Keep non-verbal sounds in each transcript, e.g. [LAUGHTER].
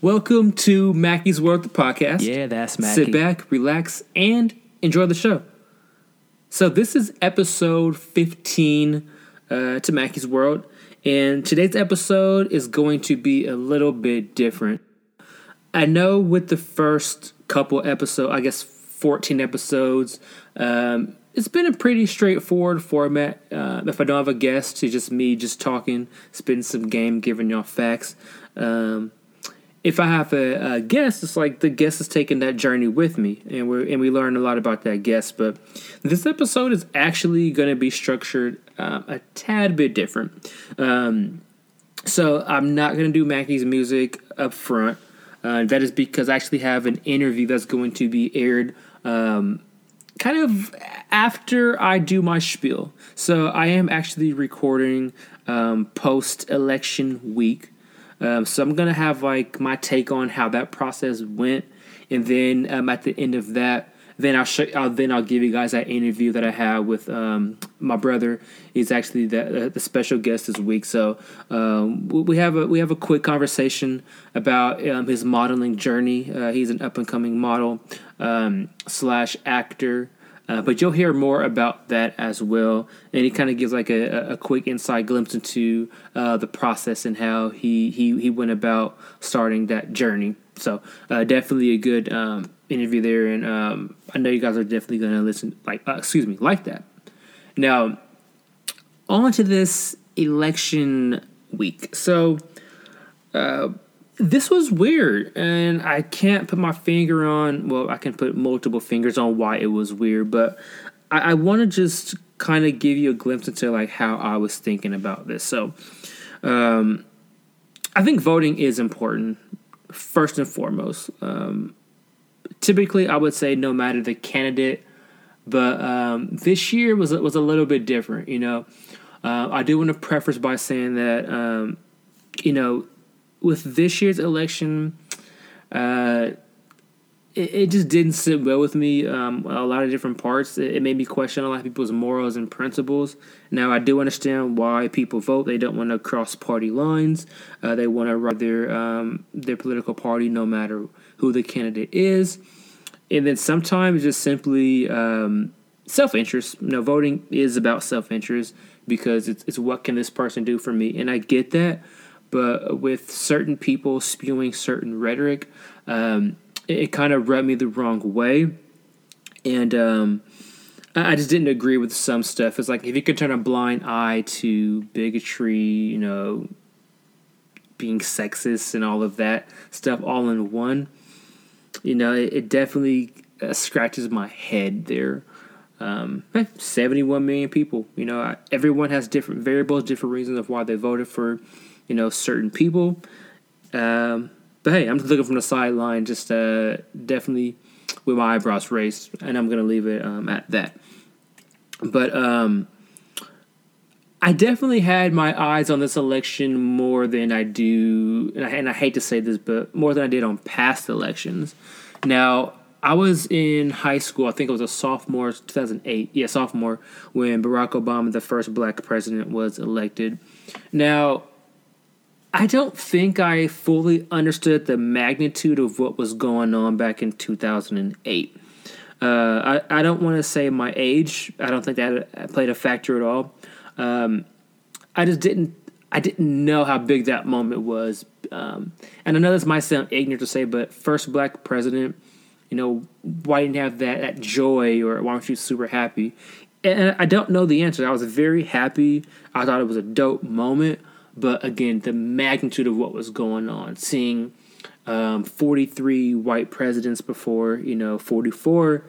Welcome to Mackey's World, the podcast. Yeah, that's Mackie. Sit back, relax, and enjoy the show. So, this is episode 15 uh, to Mackey's World, and today's episode is going to be a little bit different. I know with the first couple episodes, I guess 14 episodes, um, it's been a pretty straightforward format. Uh, if I don't have a guest, it's just me just talking, spitting some game, giving y'all facts. Um, if I have a, a, guest, it's like the guest is taking that journey with me, and we and we learn a lot about that guest. But this episode is actually going to be structured um, a tad bit different. Um, so I'm not going to do Mackey's music up front. Uh, that is because I actually have an interview that's going to be aired um, kind of after I do my spiel. So I am actually recording um, post election week. Um, so I'm gonna have like my take on how that process went, and then um, at the end of that, then I'll show. I'll, then I'll give you guys that interview that I had with um, my brother. He's actually the, uh, the special guest this week. So um, we have a we have a quick conversation about um, his modeling journey. Uh, he's an up and coming model um, slash actor. Uh, but you'll hear more about that as well, and he kind of gives like a, a quick inside glimpse into uh, the process and how he, he he went about starting that journey. So uh, definitely a good um, interview there, and um, I know you guys are definitely going to listen. Like, uh, excuse me, like that. Now, on to this election week. So uh, this was weird and i can't put my finger on well i can put multiple fingers on why it was weird but i, I want to just kind of give you a glimpse into like how i was thinking about this. So um, i think voting is important first and foremost. Um, typically i would say no matter the candidate but um, this year was was a little bit different you know? Uh, i do want to preface by saying that um, you know with this year's election, uh, it, it, just didn't sit well with me. Um, a lot of different parts. It, it, made me question a lot of people's morals and principles. Now, I do understand why people vote. They don't want to cross party lines. Uh, they want to run their um, their political party no matter who the candidate is. And then sometimes just simply um, self interest. You know, voting is about self interest because it's, it's what can this person do for me, and I get that but with certain people spewing certain rhetoric, um, it, it kind of rubbed me the wrong way. And um, I, I just didn't agree with some stuff. It's like if you could turn a blind eye to bigotry, you know, being sexist and all of that stuff all in one, you know, it, it definitely uh, scratches my head there. Um, 71 million people, you know, everyone has different variables, different reasons of why they voted for you know certain people. Um, but hey, I'm just looking from the sideline, just uh, definitely with my eyebrows raised, and I'm gonna leave it um, at that. But um, I definitely had my eyes on this election more than I do, and I, and I hate to say this, but more than I did on past elections. Now, I was in high school. I think it was a sophomore, 2008. Yeah, sophomore when Barack Obama, the first black president, was elected. Now, I don't think I fully understood the magnitude of what was going on back in 2008. Uh, I, I don't want to say my age. I don't think that played a factor at all. Um, I just didn't. I didn't know how big that moment was. Um, and I know this might sound ignorant to say, but first black president, you know, why didn't have that, that joy or why weren't you super happy? And I don't know the answer. I was very happy. I thought it was a dope moment. But again, the magnitude of what was going on, seeing um, 43 white presidents before, you know, 44,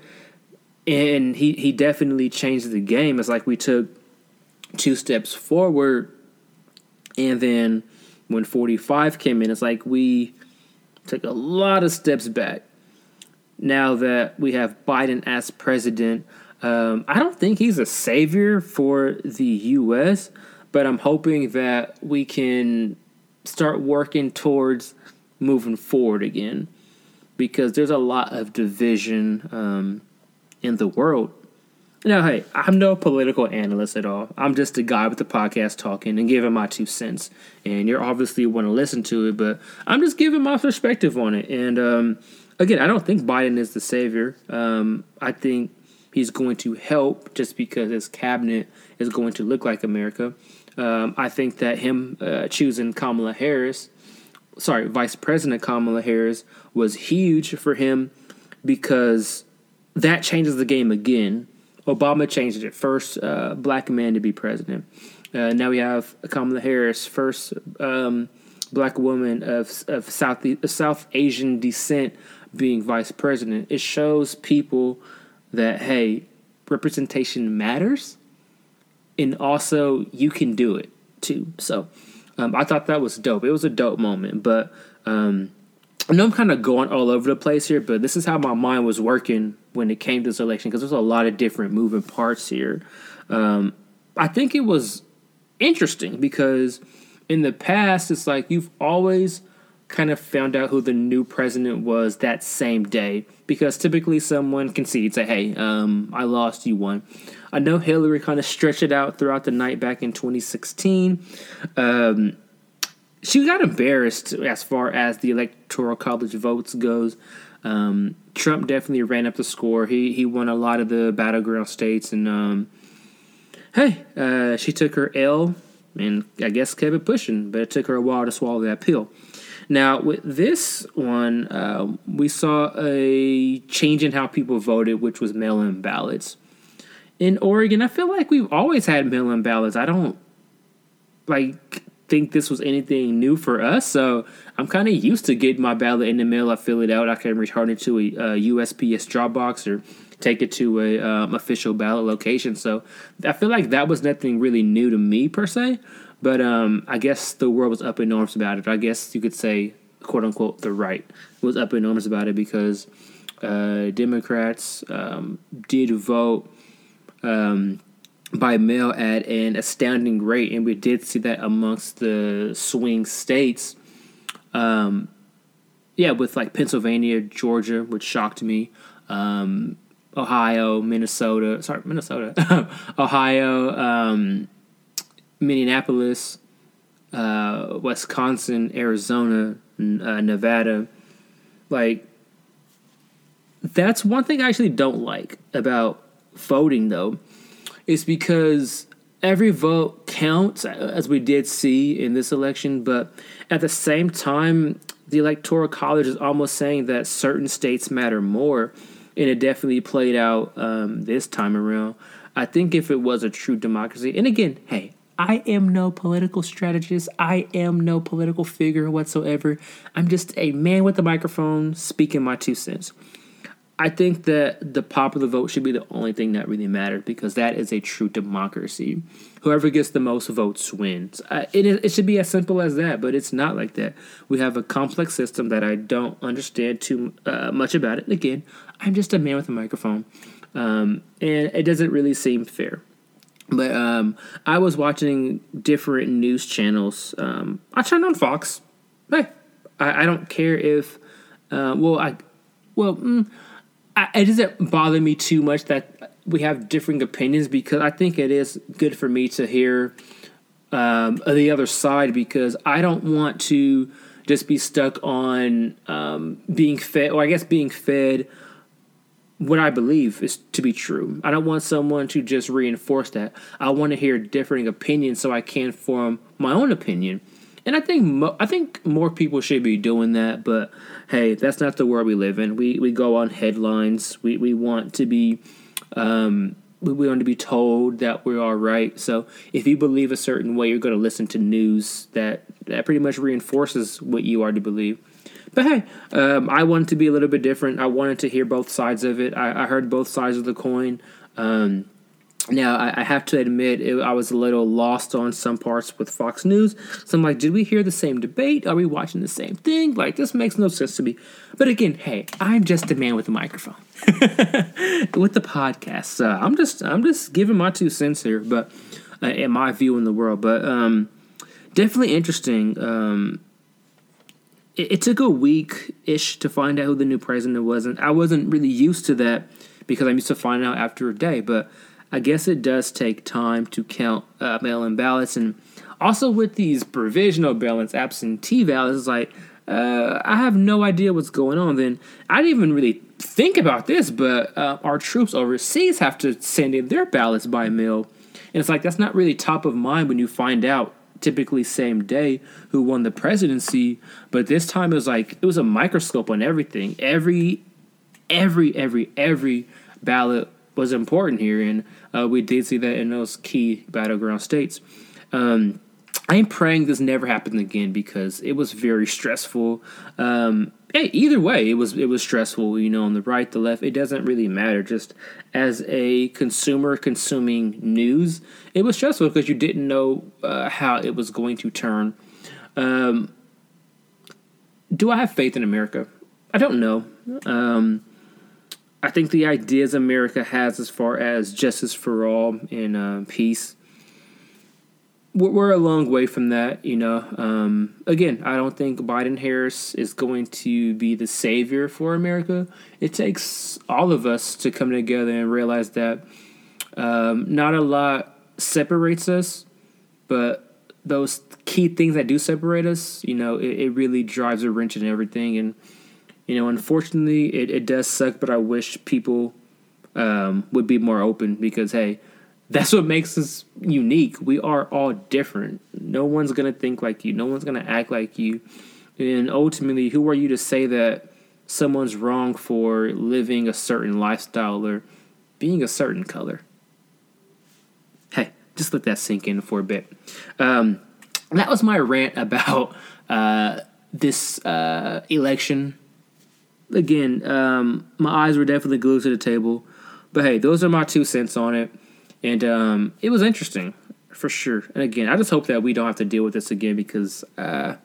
and he, he definitely changed the game. It's like we took two steps forward, and then when 45 came in, it's like we took a lot of steps back. Now that we have Biden as president, um, I don't think he's a savior for the U.S., but I'm hoping that we can start working towards moving forward again because there's a lot of division um, in the world. Now, hey, I'm no political analyst at all. I'm just a guy with the podcast talking and giving my two cents. And you're obviously want to listen to it, but I'm just giving my perspective on it. And um, again, I don't think Biden is the savior. Um, I think he's going to help just because his cabinet is going to look like America. Um, I think that him uh, choosing Kamala Harris, sorry, Vice President Kamala Harris, was huge for him because that changes the game again Obama changed it. First uh, black man to be president. Uh, now we have Kamala Harris, first um, black woman of of South South Asian descent, being vice president. It shows people that hey, representation matters, and also you can do it too. So um, I thought that was dope. It was a dope moment, but. Um, I know I'm kind of going all over the place here, but this is how my mind was working when it came to this election because there's a lot of different moving parts here. Um, I think it was interesting because in the past, it's like you've always kind of found out who the new president was that same day because typically someone concedes, say, hey, um, I lost, you won. I know Hillary kind of stretched it out throughout the night back in 2016. Um, she got embarrassed as far as the electoral college votes goes. Um, Trump definitely ran up the score. He he won a lot of the battleground states, and um, hey, uh, she took her L, and I guess kept it pushing. But it took her a while to swallow that pill. Now with this one, uh, we saw a change in how people voted, which was mail-in ballots. In Oregon, I feel like we've always had mail-in ballots. I don't like think this was anything new for us. So I'm kind of used to getting my ballot in the mail. I fill it out. I can return it to a, a USPS drop box or take it to a um, official ballot location. So I feel like that was nothing really new to me per se. But um, I guess the world was up in arms about it. I guess you could say, quote unquote, the right was up in arms about it because uh, Democrats um, did vote. Um, by mail at an astounding rate, and we did see that amongst the swing states. Um, yeah, with like Pennsylvania, Georgia, which shocked me. Um, Ohio, Minnesota, sorry, Minnesota, [LAUGHS] Ohio, um, Minneapolis, uh, Wisconsin, Arizona, uh, Nevada. Like, that's one thing I actually don't like about voting, though is because every vote counts, as we did see in this election, but at the same time, the Electoral College is almost saying that certain states matter more, and it definitely played out um, this time around. I think if it was a true democracy, and again, hey, I am no political strategist. I am no political figure whatsoever. I'm just a man with a microphone speaking my two cents. I think that the popular vote should be the only thing that really matters because that is a true democracy. Whoever gets the most votes wins. Uh, it, it should be as simple as that, but it's not like that. We have a complex system that I don't understand too uh, much about it. Again, I'm just a man with a microphone, um, and it doesn't really seem fair. But um, I was watching different news channels. Um, I turned on Fox. Hey, I, I don't care if, uh, well, I, well. Mm, it doesn't bother me too much that we have differing opinions because I think it is good for me to hear um, the other side because I don't want to just be stuck on um, being fed, or I guess being fed what I believe is to be true. I don't want someone to just reinforce that. I want to hear differing opinions so I can form my own opinion. And I think mo- I think more people should be doing that, but hey, that's not the world we live in. We we go on headlines. We we want to be um, we, want to be told that we are all right. So if you believe a certain way, you're going to listen to news that that pretty much reinforces what you already believe. But hey, um, I wanted to be a little bit different. I wanted to hear both sides of it. I, I heard both sides of the coin. Um, now, I, I, have to admit, it, I was a little lost on some parts with Fox News. So I'm like, did we hear the same debate? Are we watching the same thing? Like, this makes no sense to me. But again, hey, I'm just a man with a microphone, [LAUGHS] with the podcast. So I'm just, I'm just giving my two cents here, but uh, in my view in the world. But um, definitely interesting. Um, it, took a week ish to find out who the new president was, and I wasn't really used to that because I'm used to finding out after a day. But I guess it does take time to count uh, mail-in ballots, and also with these provisional ballots, absentee ballots, it's like uh, I have no idea what's going on. Then I didn't even really think about this, but uh, our troops overseas have to send in their ballots by mail, and it's like that's not really top of mind when you find out typically same day who won the presidency. But this time it was like it was a microscope on everything. Every, every, every, every ballot was important here, and uh, we did see that in those key battleground states. Um, I'm praying this never happens again because it was very stressful. Um, hey, either way, it was it was stressful. You know, on the right, the left, it doesn't really matter. Just as a consumer consuming news, it was stressful because you didn't know uh, how it was going to turn. Um, do I have faith in America? I don't know. Um, I think the ideas America has as far as justice for all and uh, peace we're a long way from that, you know. Um, again, I don't think Biden Harris is going to be the savior for America. It takes all of us to come together and realize that um, not a lot separates us, but those key things that do separate us, you know, it, it really drives a wrench in everything. And, you know, unfortunately, it, it does suck, but I wish people um, would be more open because, hey, that's what makes us unique. We are all different. No one's gonna think like you. No one's gonna act like you. And ultimately, who are you to say that someone's wrong for living a certain lifestyle or being a certain color? Hey, just let that sink in for a bit. Um, that was my rant about uh, this uh, election. Again, um, my eyes were definitely glued to the table. But hey, those are my two cents on it and um, it was interesting for sure. And again, I just hope that we don't have to deal with this again because uh,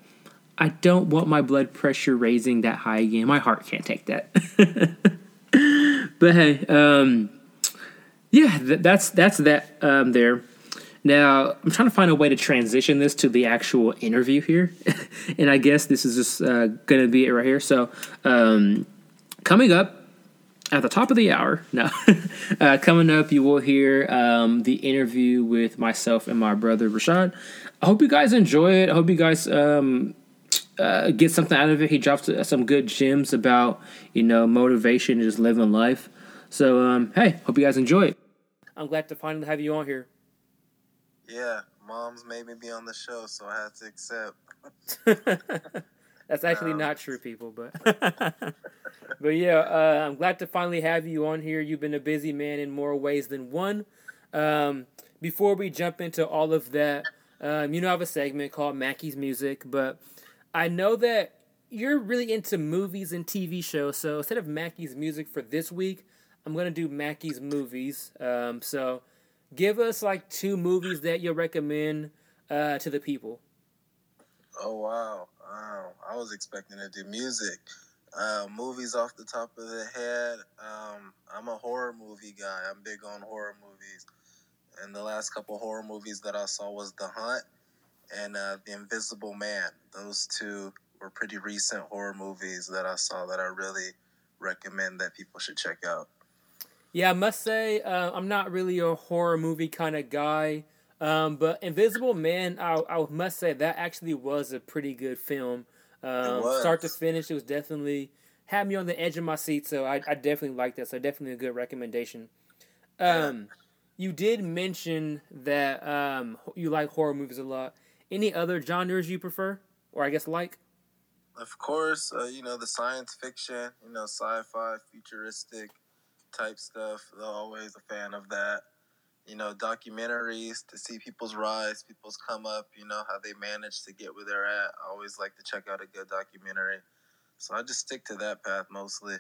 I don't want my blood pressure raising that high again. My heart can't take that. [LAUGHS] but hey, um, yeah, th- that's that's that um, there. Now I'm trying to find a way to transition this to the actual interview here, [LAUGHS] and I guess this is just uh, to be it right here. So um, coming up at the top of the hour, now [LAUGHS] uh, coming up, you will hear um, the interview with myself and my brother Rashad. I hope you guys enjoy it. I hope you guys um, uh, get something out of it. He drops some good gems about you know motivation and just living life. So um, hey, hope you guys enjoy it. I'm glad to finally have you on here. Yeah, mom's made me be on the show, so I had to accept. [LAUGHS] That's actually um, not true, people, but. [LAUGHS] but yeah, uh, I'm glad to finally have you on here. You've been a busy man in more ways than one. Um, before we jump into all of that, um, you know, I have a segment called Mackey's Music, but I know that you're really into movies and TV shows. So instead of Mackey's Music for this week, I'm gonna do Mackey's Movies. Um, so give us like two movies that you recommend uh, to the people. Oh wow! Wow, I was expecting to do music. Uh, movies off the top of the head. Um, I'm a horror movie guy. I'm big on horror movies. And the last couple horror movies that I saw was The Hunt and uh, The Invisible Man. Those two were pretty recent horror movies that I saw that I really recommend that people should check out. Yeah, I must say, uh, I'm not really a horror movie kind of guy. Um, but Invisible Man, I, I must say, that actually was a pretty good film. Um, start to finish, it was definitely had me on the edge of my seat. So I, I definitely like that. So definitely a good recommendation. Um, you did mention that um, you like horror movies a lot. Any other genres you prefer, or I guess like? Of course, uh, you know the science fiction, you know sci-fi, futuristic type stuff. They're always a fan of that. You know documentaries to see people's rise, people's come up. You know how they manage to get where they're at. I always like to check out a good documentary. So I just stick to that path mostly.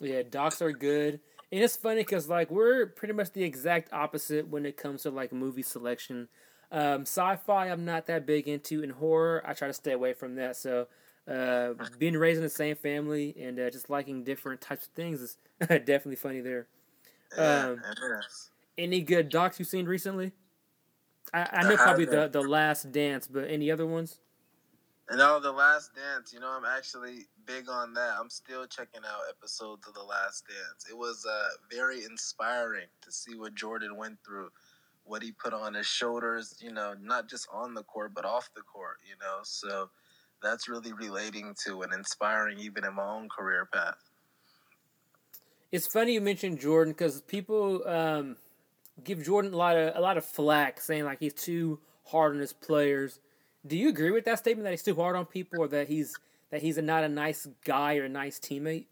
Yeah, docs are good. And it's funny because like we're pretty much the exact opposite when it comes to like movie selection. Um, sci-fi, I'm not that big into, and horror, I try to stay away from that. So, uh, [LAUGHS] being raised in the same family and uh, just liking different types of things is [LAUGHS] definitely funny there. Yeah, um, any good docs you've seen recently? I, I know probably the the Last Dance, but any other ones? And now the Last Dance, you know, I'm actually big on that. I'm still checking out episodes of the Last Dance. It was uh, very inspiring to see what Jordan went through, what he put on his shoulders. You know, not just on the court but off the court. You know, so that's really relating to and inspiring even in my own career path. It's funny you mentioned Jordan because people um, give Jordan a lot of a lot of flack, saying like he's too hard on his players. Do you agree with that statement that he's too hard on people, or that he's that he's not a nice guy or a nice teammate?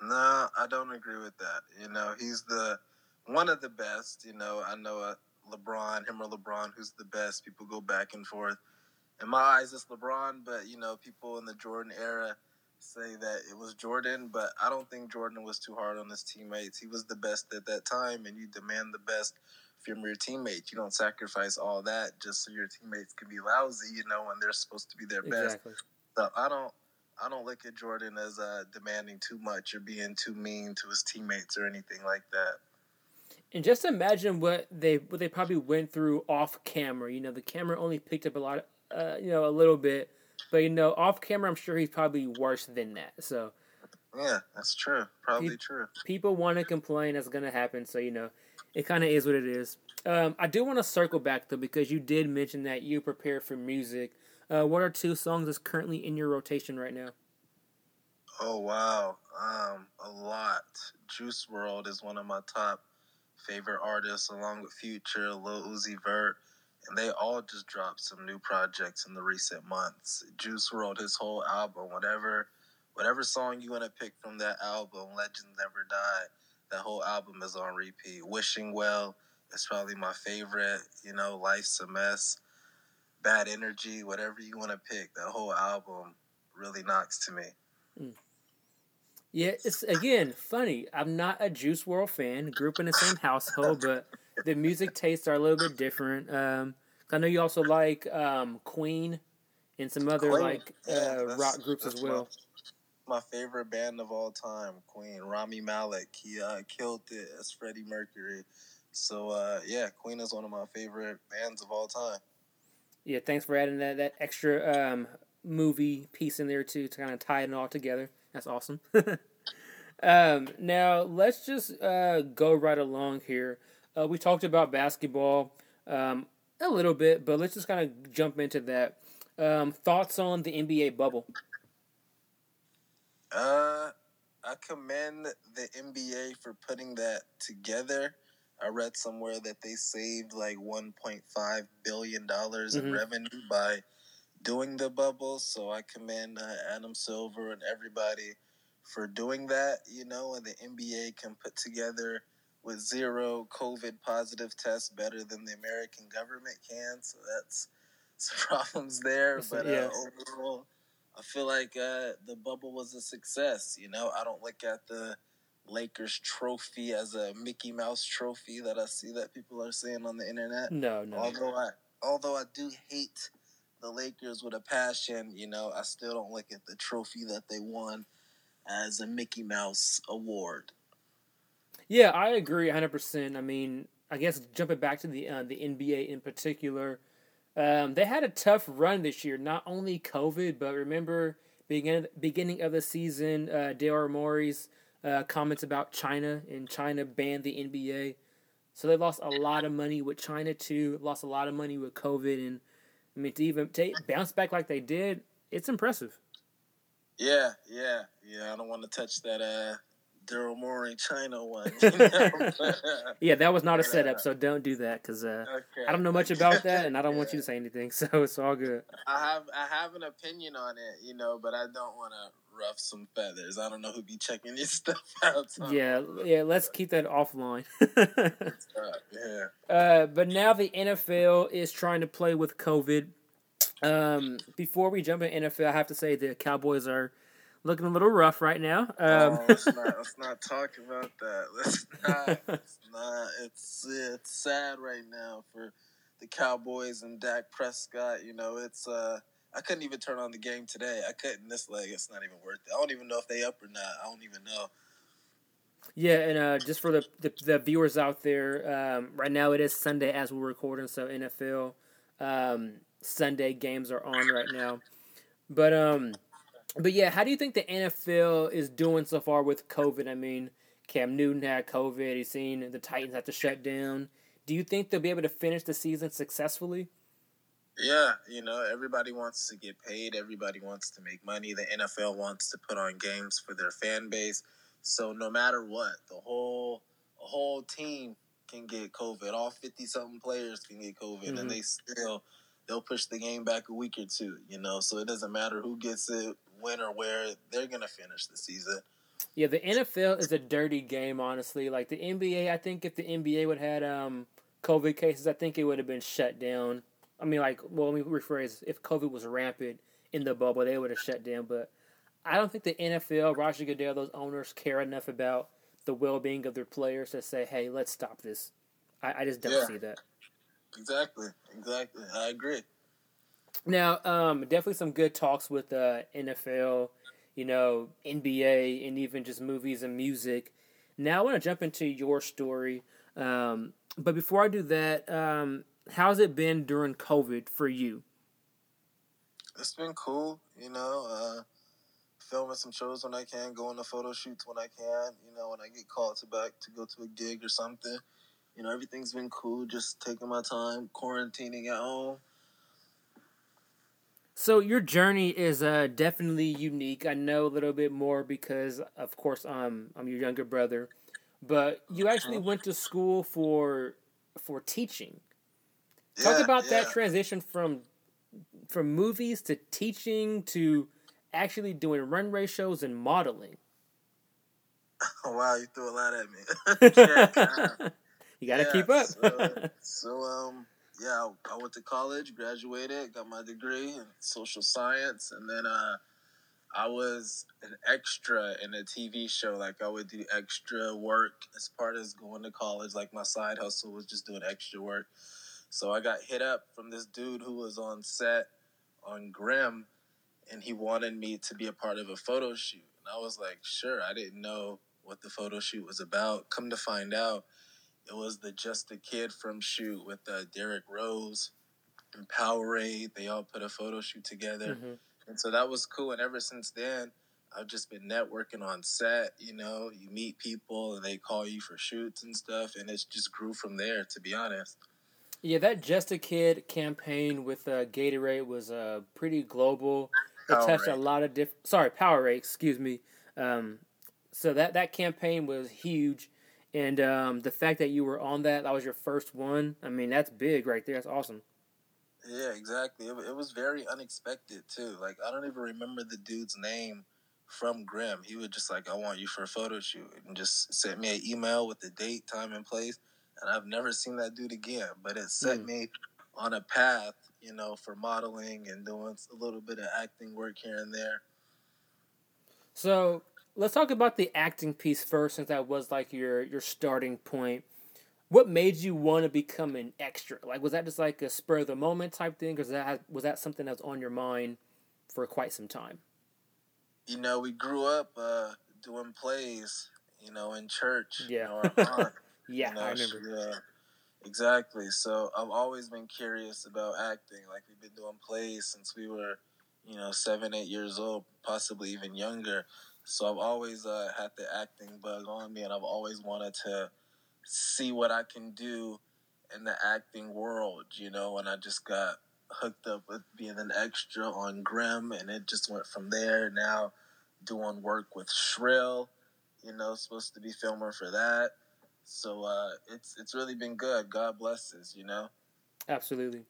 No, I don't agree with that. You know, he's the one of the best. You know, I know uh, LeBron, him or LeBron, who's the best. People go back and forth. In my eyes, it's LeBron, but you know, people in the Jordan era say that it was Jordan, but I don't think Jordan was too hard on his teammates. He was the best at that time, and you demand the best from your teammates. You don't sacrifice all that just so your teammates can be lousy, you know, when they're supposed to be their exactly. best. So I don't. I don't look at Jordan as uh, demanding too much or being too mean to his teammates or anything like that. And just imagine what they what they probably went through off camera. You know, the camera only picked up a lot, uh, you know, a little bit but you know, off camera, I'm sure he's probably worse than that. So. Yeah, that's true. Probably pe- true. People want to complain. That's going to happen. So you know, it kind of is what it is. Um, I do want to circle back though because you did mention that you prepare for music. Uh, what are two songs that's currently in your rotation right now? Oh wow, um, a lot. Juice WRLD is one of my top favorite artists, along with Future, Lil Uzi Vert and they all just dropped some new projects in the recent months. Juice WRLD his whole album, whatever, whatever song you want to pick from that album, Legends Never Die. That whole album is on repeat. Wishing Well is probably my favorite. You know, Life's a Mess, Bad Energy, whatever you want to pick. That whole album really knocks to me. Mm. Yeah, it's again funny. I'm not a Juice WRLD fan. Grew up in the same household, but the music tastes are a little bit different. Um, I know you also like um, Queen and some other Queen. like uh, rock groups as well. My, my, favorite band of all time, Queen. Rami Malek, he uh, killed it as Freddie Mercury. So uh, yeah, Queen is one of my favorite bands of all time. Yeah, thanks for adding that that extra um, movie piece in there too to kind of tie it all together. That's awesome. [LAUGHS] um, now let's just uh, go right along here. Uh, we talked about basketball um, a little bit, but let's just kind of jump into that. Um, thoughts on the NBA bubble? Uh, I commend the NBA for putting that together. I read somewhere that they saved like 1.5 billion dollars mm-hmm. in revenue by doing the bubble. So I commend uh, Adam Silver and everybody for doing that. You know, and the NBA can put together with zero COVID positive tests better than the American government can. So that's [LAUGHS] some problems there. But uh, overall, I feel like uh, the bubble was a success. You know, I don't look at the Lakers trophy as a Mickey Mouse trophy that I see that people are saying on the internet. No, no. Although I, although I do hate the Lakers with a passion, you know, I still don't look at the trophy that they won as a Mickey Mouse award. Yeah, I agree 100%. I mean, I guess jumping back to the uh, the NBA in particular, um, they had a tough run this year. Not only COVID, but remember beginning beginning of the season, uh, Daryl Morey's uh, comments about China and China banned the NBA, so they lost a lot of money with China too. Lost a lot of money with COVID, and I mean to even to bounce back like they did, it's impressive. Yeah, yeah, yeah. I don't want to touch that uh Daryl Morey China one. [LAUGHS] [LAUGHS] Yeah, that was not a setup, so don't do that because uh, okay. I don't know much [LAUGHS] about that, and I don't yeah. want you to say anything, so it's all good. I have I have an opinion on it, you know, but I don't want to ruff some feathers. I don't know who be checking this stuff out. Yeah, yeah. Let's keep that offline. yeah. Uh, but now the NFL is trying to play with COVID. Um, before we jump in NFL, I have to say the Cowboys are looking a little rough right now. Um, oh, let's not [LAUGHS] let's not talk about that. Let's not. [LAUGHS] It's not. It's it's sad right now for the Cowboys and Dak Prescott. You know, it's uh. I couldn't even turn on the game today. I couldn't. This leg, it's not even worth it. I don't even know if they up or not. I don't even know. Yeah, and uh, just for the, the, the viewers out there, um, right now it is Sunday as we're recording, so NFL um, Sunday games are on right now. But um, but yeah, how do you think the NFL is doing so far with COVID? I mean, Cam Newton had COVID. He's seen the Titans have to shut down. Do you think they'll be able to finish the season successfully? Yeah, you know, everybody wants to get paid. Everybody wants to make money. The NFL wants to put on games for their fan base. So no matter what, the whole whole team can get COVID. All fifty something players can get COVID, mm-hmm. and they still they'll push the game back a week or two. You know, so it doesn't matter who gets it, when or where. They're gonna finish the season. Yeah, the NFL is a dirty game, honestly. Like the NBA, I think if the NBA would have had um, COVID cases, I think it would have been shut down I mean, like, well, let me rephrase. If COVID was rampant in the bubble, they would have shut down. But I don't think the NFL, Roger Goodell, those owners care enough about the well-being of their players to say, "Hey, let's stop this." I, I just don't yeah. see that. Exactly. Exactly. I agree. Now, um, definitely some good talks with uh, NFL, you know, NBA, and even just movies and music. Now, I want to jump into your story. Um, but before I do that, um, how's it been during COVID for you? It's been cool, you know. Uh, filming some shows when I can, going to photo shoots when I can. You know, when I get called to back to go to a gig or something. You know, everything's been cool. Just taking my time, quarantining at home. So your journey is uh, definitely unique. I know a little bit more because, of course, I'm I'm your younger brother, but you actually uh-huh. went to school for for teaching. Talk about yeah. that transition from from movies to teaching to actually doing runway shows and modeling. Oh, [LAUGHS] wow, you threw a lot at me. [LAUGHS] [LAUGHS] you got to keep up. so, so, um, yeah, I went to college, graduated, got my degree in social science, and then uh, I was an extra in a TV show. Like I would do extra work as part of going to college. Like my side hustle was just doing extra work. So I got hit up from this dude who was on set on Grimm, and he wanted me to be a part of a photo shoot. And I was like, sure. I didn't know what the photo shoot was about. Come to find out, it was the Just a Kid from shoot with uh, Derrick Rose and Powerade. They all put a photo shoot together. Mm-hmm. And so that was cool. And ever since then, I've just been networking on set. You know, you meet people and they call you for shoots and stuff. And it's just grew from there, to be honest. Yeah, that Just a Kid campaign with uh, Gatorade was uh, pretty global. It touched a lot of different. Sorry, Powerade. Excuse me. Um, so that that campaign was huge, and um, the fact that you were on that, that was your first one. I mean, that's big right there. That's awesome. Yeah, exactly. It, it was very unexpected too. Like I don't even remember the dude's name from Grimm. He was just like, "I want you for a photo shoot," and just sent me an email with the date, time, and place and I've never seen that dude again. But it set mm. me on a path, you know, for modeling and doing a little bit of acting work here and there. So let's talk about the acting piece first, since that was like your your starting point. What made you want to become an extra? Like, was that just like a spur of the moment type thing, or was that was that something that was on your mind for quite some time? You know, we grew up uh, doing plays, you know, in church. Yeah. [LAUGHS] You know, Yeah, you know, I remember. Yeah, exactly. So I've always been curious about acting. Like we've been doing plays since we were, you know, seven, eight years old, possibly even younger. So I've always uh, had the acting bug on me, and I've always wanted to see what I can do in the acting world. You know, and I just got hooked up with being an extra on Grimm, and it just went from there. Now doing work with Shrill, you know, supposed to be filmer for that. So uh, it's it's really been good. God blesses, you know. Absolutely.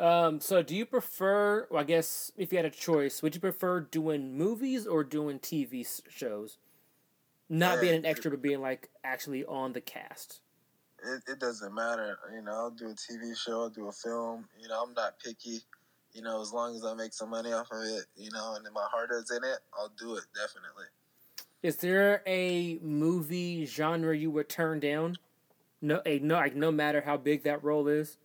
Um, so, do you prefer? Well, I guess if you had a choice, would you prefer doing movies or doing TV shows? Not yeah, being an extra, but being like actually on the cast. It, it doesn't matter. You know, I'll do a TV show, I'll do a film. You know, I'm not picky. You know, as long as I make some money off of it, you know, and my heart is in it, I'll do it definitely. Is there a movie genre you would turn down? No, a, no, like no matter how big that role is.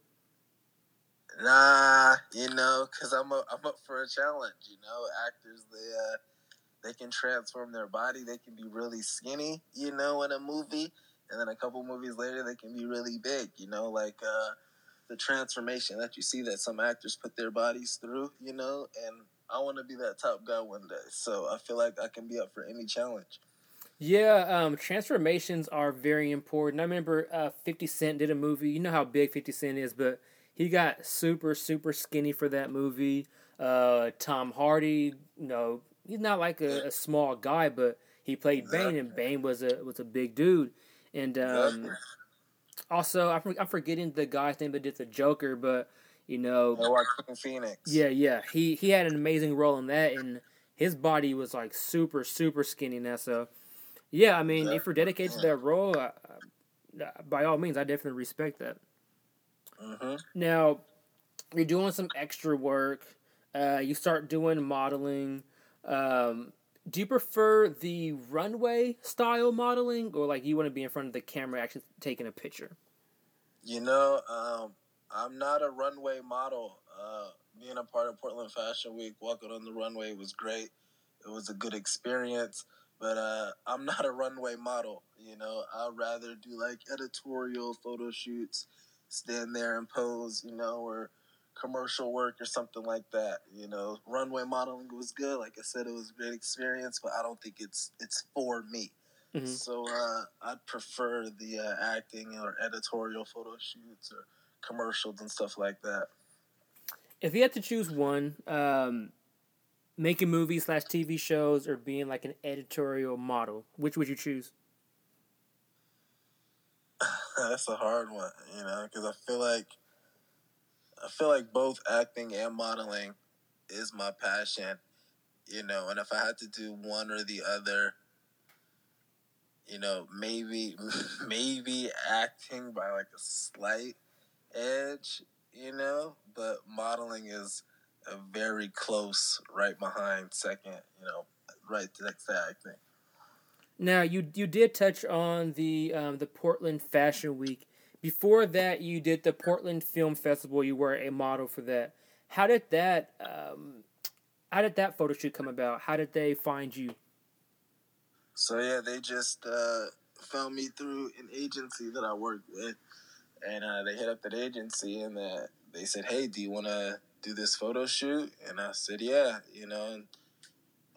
Nah, you know, cause I'm a, I'm up for a challenge. You know, actors they uh, they can transform their body. They can be really skinny, you know, in a movie, and then a couple movies later they can be really big. You know, like uh, the transformation that you see that some actors put their bodies through. You know, and I want to be that top guy one day. So I feel like I can be up for any challenge. Yeah, um, transformations are very important. I remember uh, 50 Cent did a movie. You know how big 50 Cent is, but he got super, super skinny for that movie. Uh, Tom Hardy, you know, he's not like a, a small guy, but he played Bane, and Bane was a was a big dude. And um, also, I'm forgetting the guy's name that did the Joker, but you know, Joaquin Phoenix. Yeah, yeah, he he had an amazing role in that, and his body was like super, super skinny now. So, yeah, I mean, if you're dedicated to that role, uh, by all means, I definitely respect that. Now, you're doing some extra work. Uh, you start doing modeling. Um, do you prefer the runway style modeling, or like you want to be in front of the camera actually taking a picture? You know, um, I'm not a runway model. Uh, being a part of Portland Fashion Week, walking on the runway was great. It was a good experience, but uh, I'm not a runway model. You know, I'd rather do like editorial photo shoots, stand there and pose. You know, or commercial work or something like that. You know, runway modeling was good. Like I said, it was a great experience, but I don't think it's it's for me. Mm-hmm. So uh, I'd prefer the uh, acting or editorial photo shoots or commercials and stuff like that. If you had to choose one, um, making movies slash TV shows or being like an editorial model, which would you choose? [LAUGHS] That's a hard one, you know, because I feel like I feel like both acting and modeling is my passion, you know, and if I had to do one or the other, you know, maybe [LAUGHS] maybe acting by like a slight edge, you know, but modeling is a very close right behind second, you know, right next to acting. Now you you did touch on the um, the Portland Fashion Week. Before that, you did the Portland Film Festival. You were a model for that. How did that um, how did that photo shoot come about? How did they find you? So yeah, they just uh, found me through an agency that I work with and uh, they hit up that agency and they said, "Hey, do you want to do this photo shoot?" And I said, "Yeah," you know, and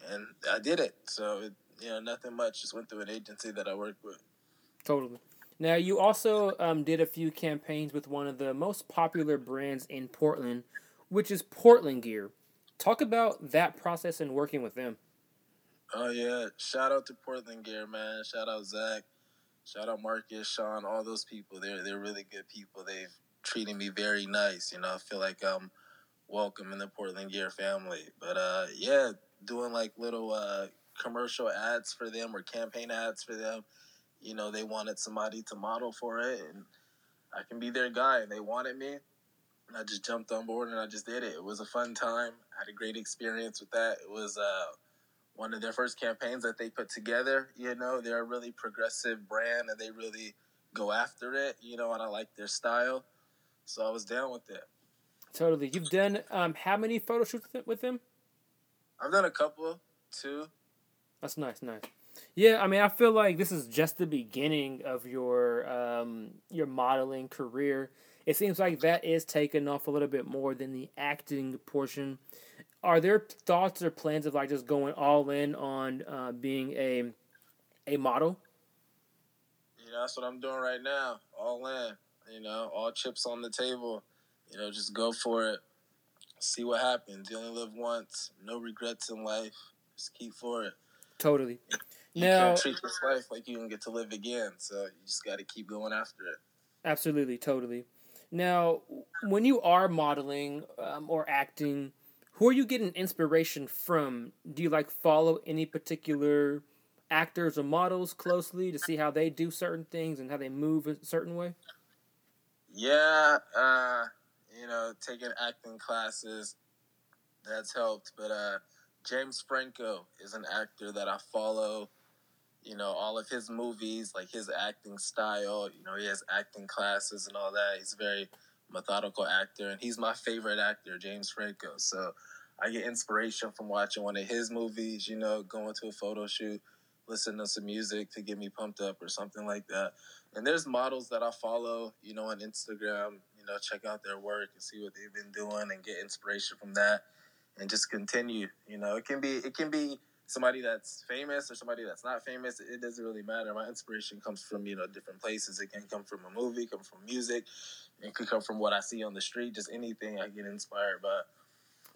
and I did it. So it, you know, nothing much. Just went through an agency that I worked with. Totally. Now you also um, did a few campaigns with one of the most popular brands in Portland, which is Portland Gear. Talk about that process and working with them. Oh yeah! Shout out to Portland Gear, man. Shout out Zach shout out Marcus, Sean, all those people. They're they're really good people. They've treated me very nice. You know, I feel like I'm welcome in the Portland Gear family. But uh, yeah, doing like little uh, commercial ads for them or campaign ads for them. You know, they wanted somebody to model for it, and I can be their guy. And they wanted me, and I just jumped on board and I just did it. It was a fun time. I had a great experience with that. It was. Uh, one of their first campaigns that they put together. You know, they're a really progressive brand and they really go after it, you know, and I like their style. So I was down with it. Totally. You've done um, how many photo shoots with them? I've done a couple, two. That's nice, nice. Yeah, I mean, I feel like this is just the beginning of your um, your modeling career. It seems like that is taking off a little bit more than the acting portion are there thoughts or plans of like just going all in on uh, being a a model? You know, that's what I'm doing right now. All in. You know, all chips on the table. You know, just go for it. See what happens. You only live once. No regrets in life. Just keep for it. Totally. You now, can't treat this life like you don't get to live again. So you just got to keep going after it. Absolutely, totally. Now, when you are modeling um, or acting, who are you getting inspiration from? Do you like follow any particular actors or models closely to see how they do certain things and how they move a certain way? Yeah, uh, you know, taking acting classes that's helped. But uh, James Franco is an actor that I follow. You know, all of his movies, like his acting style. You know, he has acting classes and all that. He's a very methodical actor, and he's my favorite actor, James Franco. So I get inspiration from watching one of his movies. You know, going to a photo shoot, listening to some music to get me pumped up or something like that. And there's models that I follow, you know, on Instagram. You know, check out their work and see what they've been doing and get inspiration from that. And just continue. You know, it can be it can be somebody that's famous or somebody that's not famous. It doesn't really matter. My inspiration comes from you know different places. It can come from a movie, come from music, it could come from what I see on the street. Just anything I get inspired by.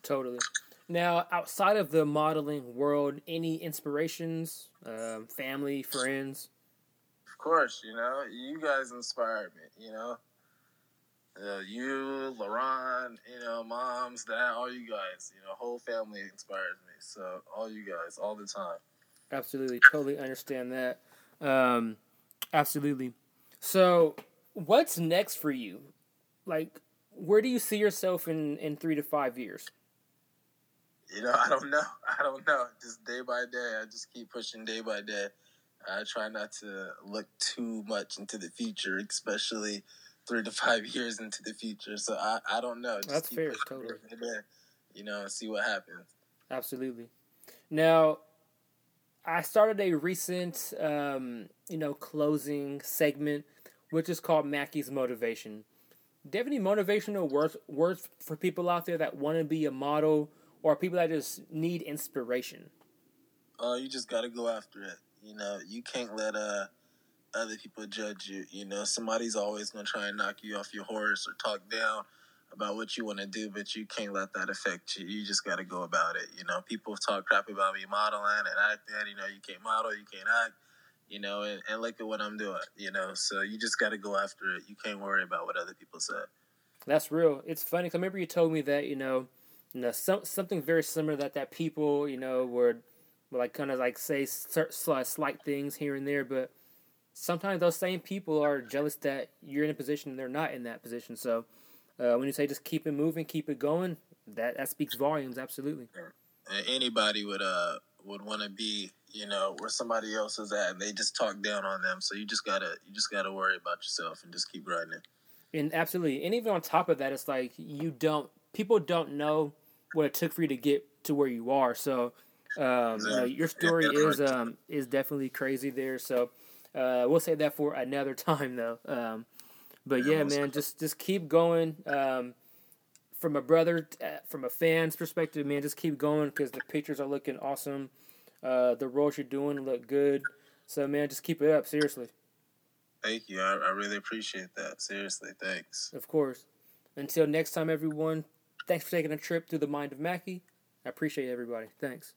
Totally. Now, outside of the modeling world, any inspirations, um, family, friends? Of course, you know, you guys inspired me, you know. Uh, you, Laron, you know, moms, dad, all you guys, you know, whole family inspires me. So all you guys, all the time. Absolutely, totally understand that. Um, absolutely. So, what's next for you? Like, where do you see yourself in in three to five years? You know, [LAUGHS] I don't know. I don't know. Just day by day, I just keep pushing day by day. I try not to look too much into the future, especially three to five [LAUGHS] years into the future. So I, I don't know. Just That's fair, totally. There, you know, see what happens. Absolutely. Now, I started a recent, um, you know, closing segment, which is called Mackey's Motivation. Do you have any motivational words words for people out there that want to be a model or people that just need inspiration? Oh, uh, you just got to go after it. You know, you can't let uh other people judge you. You know, somebody's always gonna try and knock you off your horse or talk down about what you want to do, but you can't let that affect you. You just got to go about it. You know, people talk crap about me modeling and acting. You know, you can't model, you can't act. You know, and, and look at what I'm doing. You know, so you just got to go after it. You can't worry about what other people say. That's real. It's funny. Cause I remember you told me that you know, you know, some, something very similar that that people you know would, would like kind of like say slight things here and there, but sometimes those same people are jealous that you're in a position and they're not in that position. So uh, when you say just keep it moving, keep it going, that that speaks volumes. Absolutely. Anybody would uh would want to be you know where somebody else is at, and they just talk down on them. So you just gotta you just gotta worry about yourself and just keep grinding. And absolutely, and even on top of that, it's like you don't people don't know what it took for you to get to where you are. So um, you know, your story is um, is definitely crazy there. So uh, we'll save that for another [LAUGHS] time, though. Um, but yeah, man, just just keep going. Um, from a brother, uh, from a fan's perspective, man, just keep going because the pictures are looking awesome. Uh, the roles you're doing look good. So, man, just keep it up. Seriously. Thank you. I, I really appreciate that. Seriously, thanks. Of course. Until next time, everyone. Thanks for taking a trip through the mind of Mackie. I appreciate everybody. Thanks.